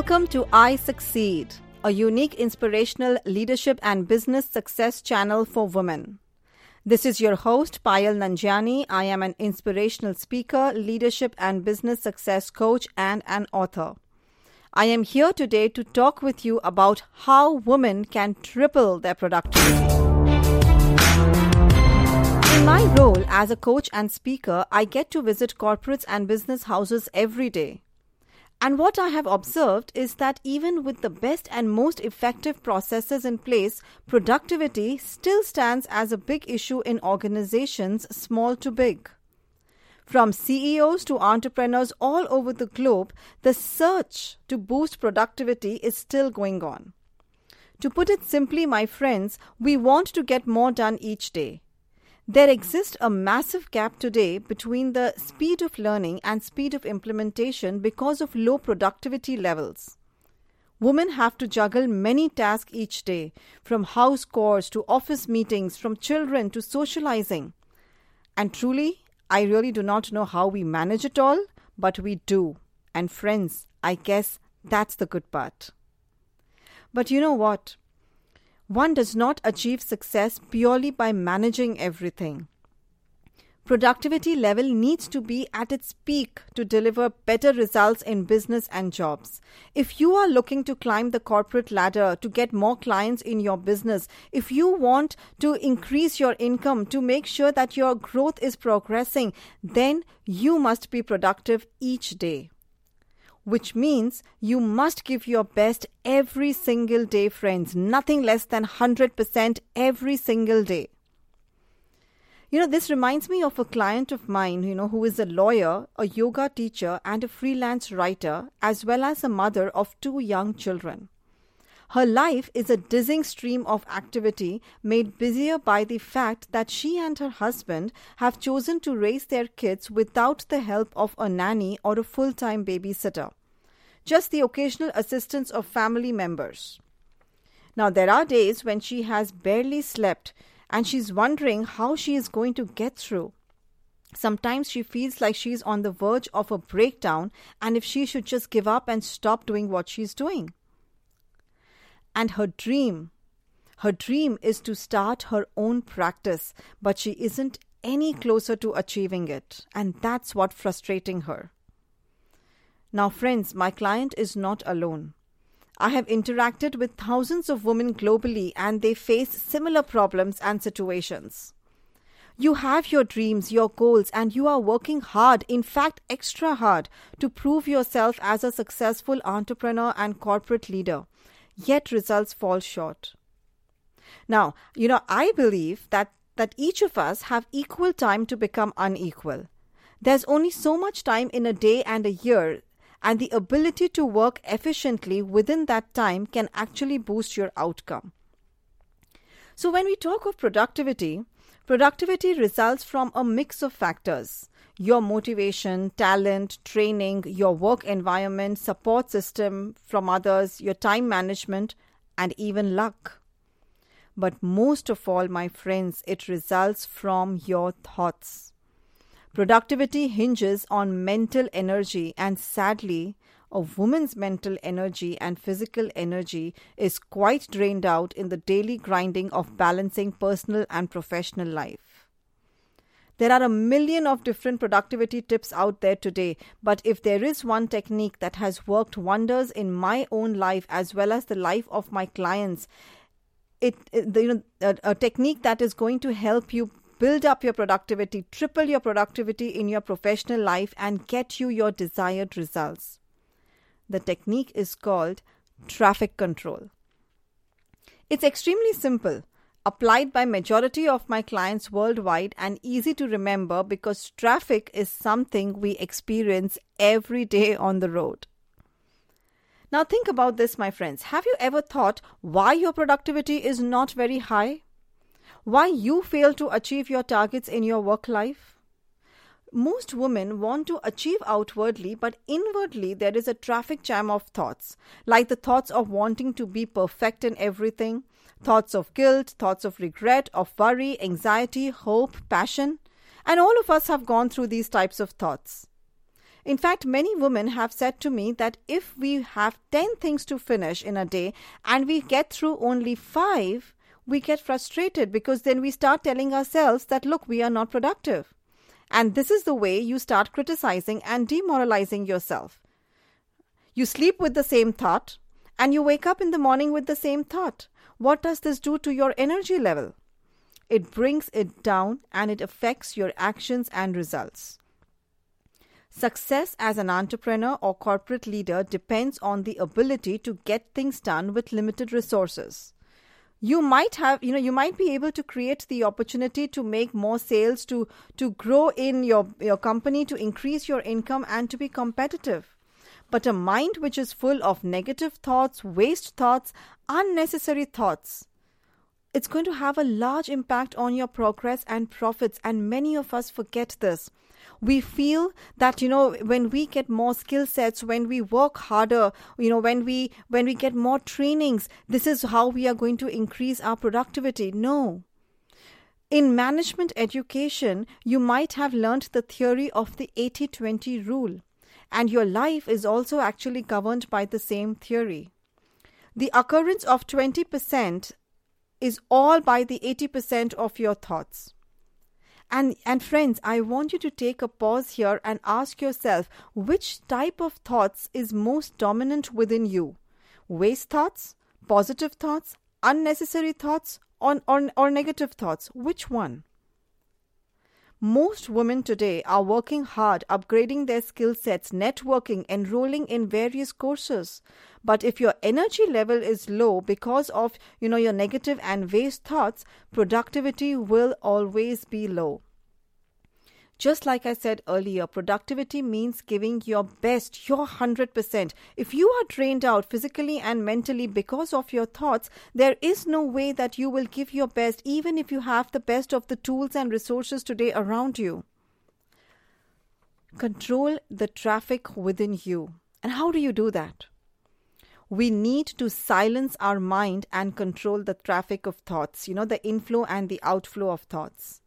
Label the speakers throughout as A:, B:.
A: Welcome to I Succeed, a unique inspirational leadership and business success channel for women. This is your host, Payal Nanjiani. I am an inspirational speaker, leadership and business success coach, and an author. I am here today to talk with you about how women can triple their productivity. In my role as a coach and speaker, I get to visit corporates and business houses every day. And what I have observed is that even with the best and most effective processes in place, productivity still stands as a big issue in organizations, small to big. From CEOs to entrepreneurs all over the globe, the search to boost productivity is still going on. To put it simply, my friends, we want to get more done each day. There exists a massive gap today between the speed of learning and speed of implementation because of low productivity levels. Women have to juggle many tasks each day, from house chores to office meetings, from children to socializing. And truly, I really do not know how we manage it all, but we do. And friends, I guess that's the good part. But you know what? One does not achieve success purely by managing everything. Productivity level needs to be at its peak to deliver better results in business and jobs. If you are looking to climb the corporate ladder to get more clients in your business, if you want to increase your income to make sure that your growth is progressing, then you must be productive each day which means you must give your best every single day, friends. Nothing less than 100% every single day. You know, this reminds me of a client of mine, you know, who is a lawyer, a yoga teacher, and a freelance writer, as well as a mother of two young children. Her life is a dizzying stream of activity made busier by the fact that she and her husband have chosen to raise their kids without the help of a nanny or a full time babysitter, just the occasional assistance of family members. Now, there are days when she has barely slept and she's wondering how she is going to get through. Sometimes she feels like she's on the verge of a breakdown and if she should just give up and stop doing what she's doing. And her dream, her dream is to start her own practice, but she isn't any closer to achieving it. And that's what frustrating her. Now, friends, my client is not alone. I have interacted with thousands of women globally and they face similar problems and situations. You have your dreams, your goals, and you are working hard, in fact, extra hard, to prove yourself as a successful entrepreneur and corporate leader yet results fall short. Now, you know, I believe that, that each of us have equal time to become unequal. There's only so much time in a day and a year, and the ability to work efficiently within that time can actually boost your outcome. So, when we talk of productivity, productivity results from a mix of factors your motivation, talent, training, your work environment, support system from others, your time management, and even luck. But most of all, my friends, it results from your thoughts. Productivity hinges on mental energy, and sadly, a women's mental energy and physical energy is quite drained out in the daily grinding of balancing personal and professional life. There are a million of different productivity tips out there today, but if there is one technique that has worked wonders in my own life as well as the life of my clients, it, it you know a, a technique that is going to help you build up your productivity, triple your productivity in your professional life and get you your desired results. The technique is called traffic control. It's extremely simple applied by majority of my clients worldwide and easy to remember because traffic is something we experience every day on the road. Now think about this my friends. Have you ever thought why your productivity is not very high? Why you fail to achieve your targets in your work life? Most women want to achieve outwardly, but inwardly there is a traffic jam of thoughts, like the thoughts of wanting to be perfect in everything, thoughts of guilt, thoughts of regret, of worry, anxiety, hope, passion. And all of us have gone through these types of thoughts. In fact, many women have said to me that if we have 10 things to finish in a day and we get through only 5, we get frustrated because then we start telling ourselves that, look, we are not productive. And this is the way you start criticizing and demoralizing yourself. You sleep with the same thought and you wake up in the morning with the same thought. What does this do to your energy level? It brings it down and it affects your actions and results. Success as an entrepreneur or corporate leader depends on the ability to get things done with limited resources. You might have, you know, you might be able to create the opportunity to make more sales, to, to grow in your, your company, to increase your income, and to be competitive. But a mind which is full of negative thoughts, waste thoughts, unnecessary thoughts, it's going to have a large impact on your progress and profits. And many of us forget this. We feel that you know when we get more skill sets when we work harder you know when we when we get more trainings this is how we are going to increase our productivity. No. In management education you might have learned the theory of the 80-20 rule and your life is also actually governed by the same theory. The occurrence of 20% is all by the 80% of your thoughts and, and friends, I want you to take a pause here and ask yourself which type of thoughts is most dominant within you? Waste thoughts, positive thoughts, unnecessary thoughts, or, or, or negative thoughts? Which one? Most women today are working hard, upgrading their skill sets, networking, enrolling in various courses. But if your energy level is low because of, you know, your negative and waste thoughts, productivity will always be low. Just like I said earlier, productivity means giving your best, your 100%. If you are drained out physically and mentally because of your thoughts, there is no way that you will give your best, even if you have the best of the tools and resources today around you. Control the traffic within you. And how do you do that? We need to silence our mind and control the traffic of thoughts, you know, the inflow and the outflow of thoughts.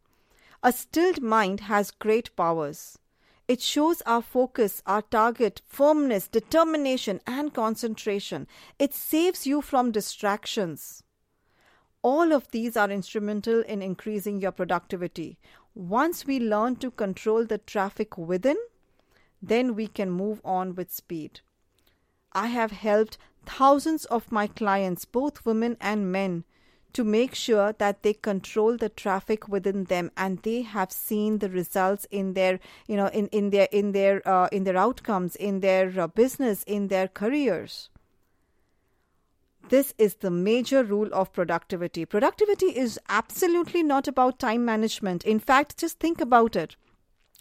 A: A stilled mind has great powers. It shows our focus, our target, firmness, determination, and concentration. It saves you from distractions. All of these are instrumental in increasing your productivity. Once we learn to control the traffic within, then we can move on with speed. I have helped thousands of my clients, both women and men, to make sure that they control the traffic within them and they have seen the results in their you know in, in their in their uh, in their outcomes in their uh, business in their careers. This is the major rule of productivity. Productivity is absolutely not about time management. In fact just think about it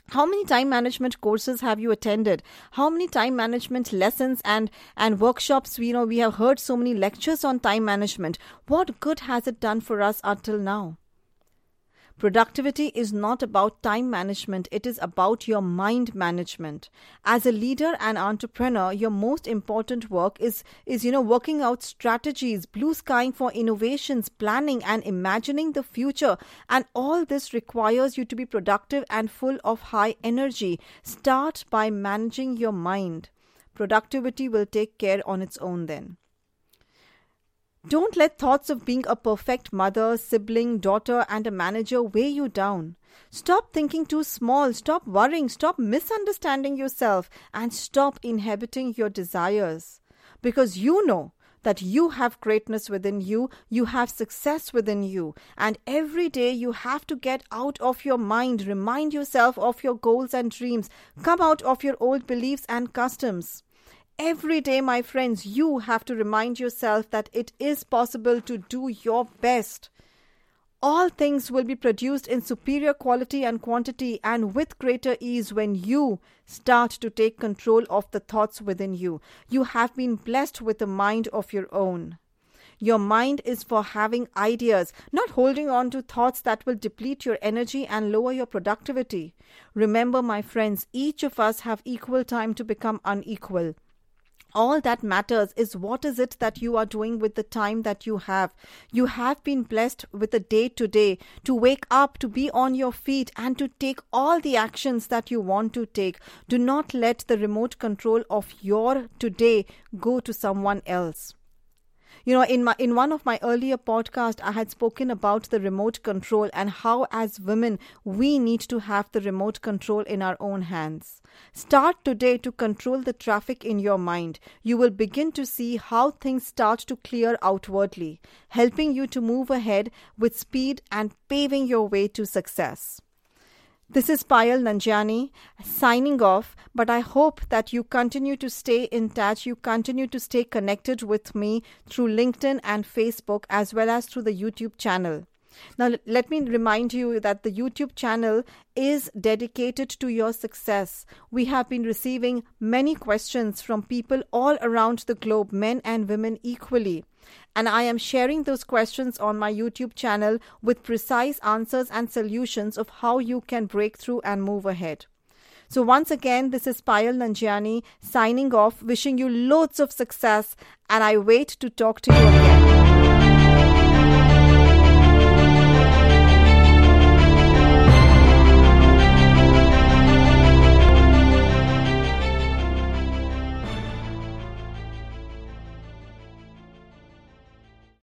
A: how many time management courses have you attended? How many time management lessons and and workshops? You know we have heard so many lectures on time management. What good has it done for us until now Productivity is not about time management, it is about your mind management. As a leader and entrepreneur, your most important work is, is you know, working out strategies, blue skying for innovations, planning and imagining the future. And all this requires you to be productive and full of high energy. Start by managing your mind. Productivity will take care on its own then. Don't let thoughts of being a perfect mother, sibling, daughter, and a manager weigh you down. Stop thinking too small, stop worrying, stop misunderstanding yourself, and stop inhibiting your desires. Because you know that you have greatness within you, you have success within you, and every day you have to get out of your mind, remind yourself of your goals and dreams, come out of your old beliefs and customs. Every day, my friends, you have to remind yourself that it is possible to do your best. All things will be produced in superior quality and quantity and with greater ease when you start to take control of the thoughts within you. You have been blessed with a mind of your own. Your mind is for having ideas, not holding on to thoughts that will deplete your energy and lower your productivity. Remember, my friends, each of us have equal time to become unequal. All that matters is what is it that you are doing with the time that you have. You have been blessed with a day today to wake up, to be on your feet, and to take all the actions that you want to take. Do not let the remote control of your today go to someone else. You know, in my in one of my earlier podcasts, I had spoken about the remote control and how as women we need to have the remote control in our own hands. Start today to control the traffic in your mind. You will begin to see how things start to clear outwardly, helping you to move ahead with speed and paving your way to success. This is Payal Nanjiani signing off, but I hope that you continue to stay in touch. You continue to stay connected with me through LinkedIn and Facebook as well as through the YouTube channel. Now, let me remind you that the YouTube channel is dedicated to your success. We have been receiving many questions from people all around the globe, men and women equally. And I am sharing those questions on my YouTube channel with precise answers and solutions of how you can break through and move ahead. So, once again, this is Payal Nanjiani signing off, wishing you loads of success, and I wait to talk to you again.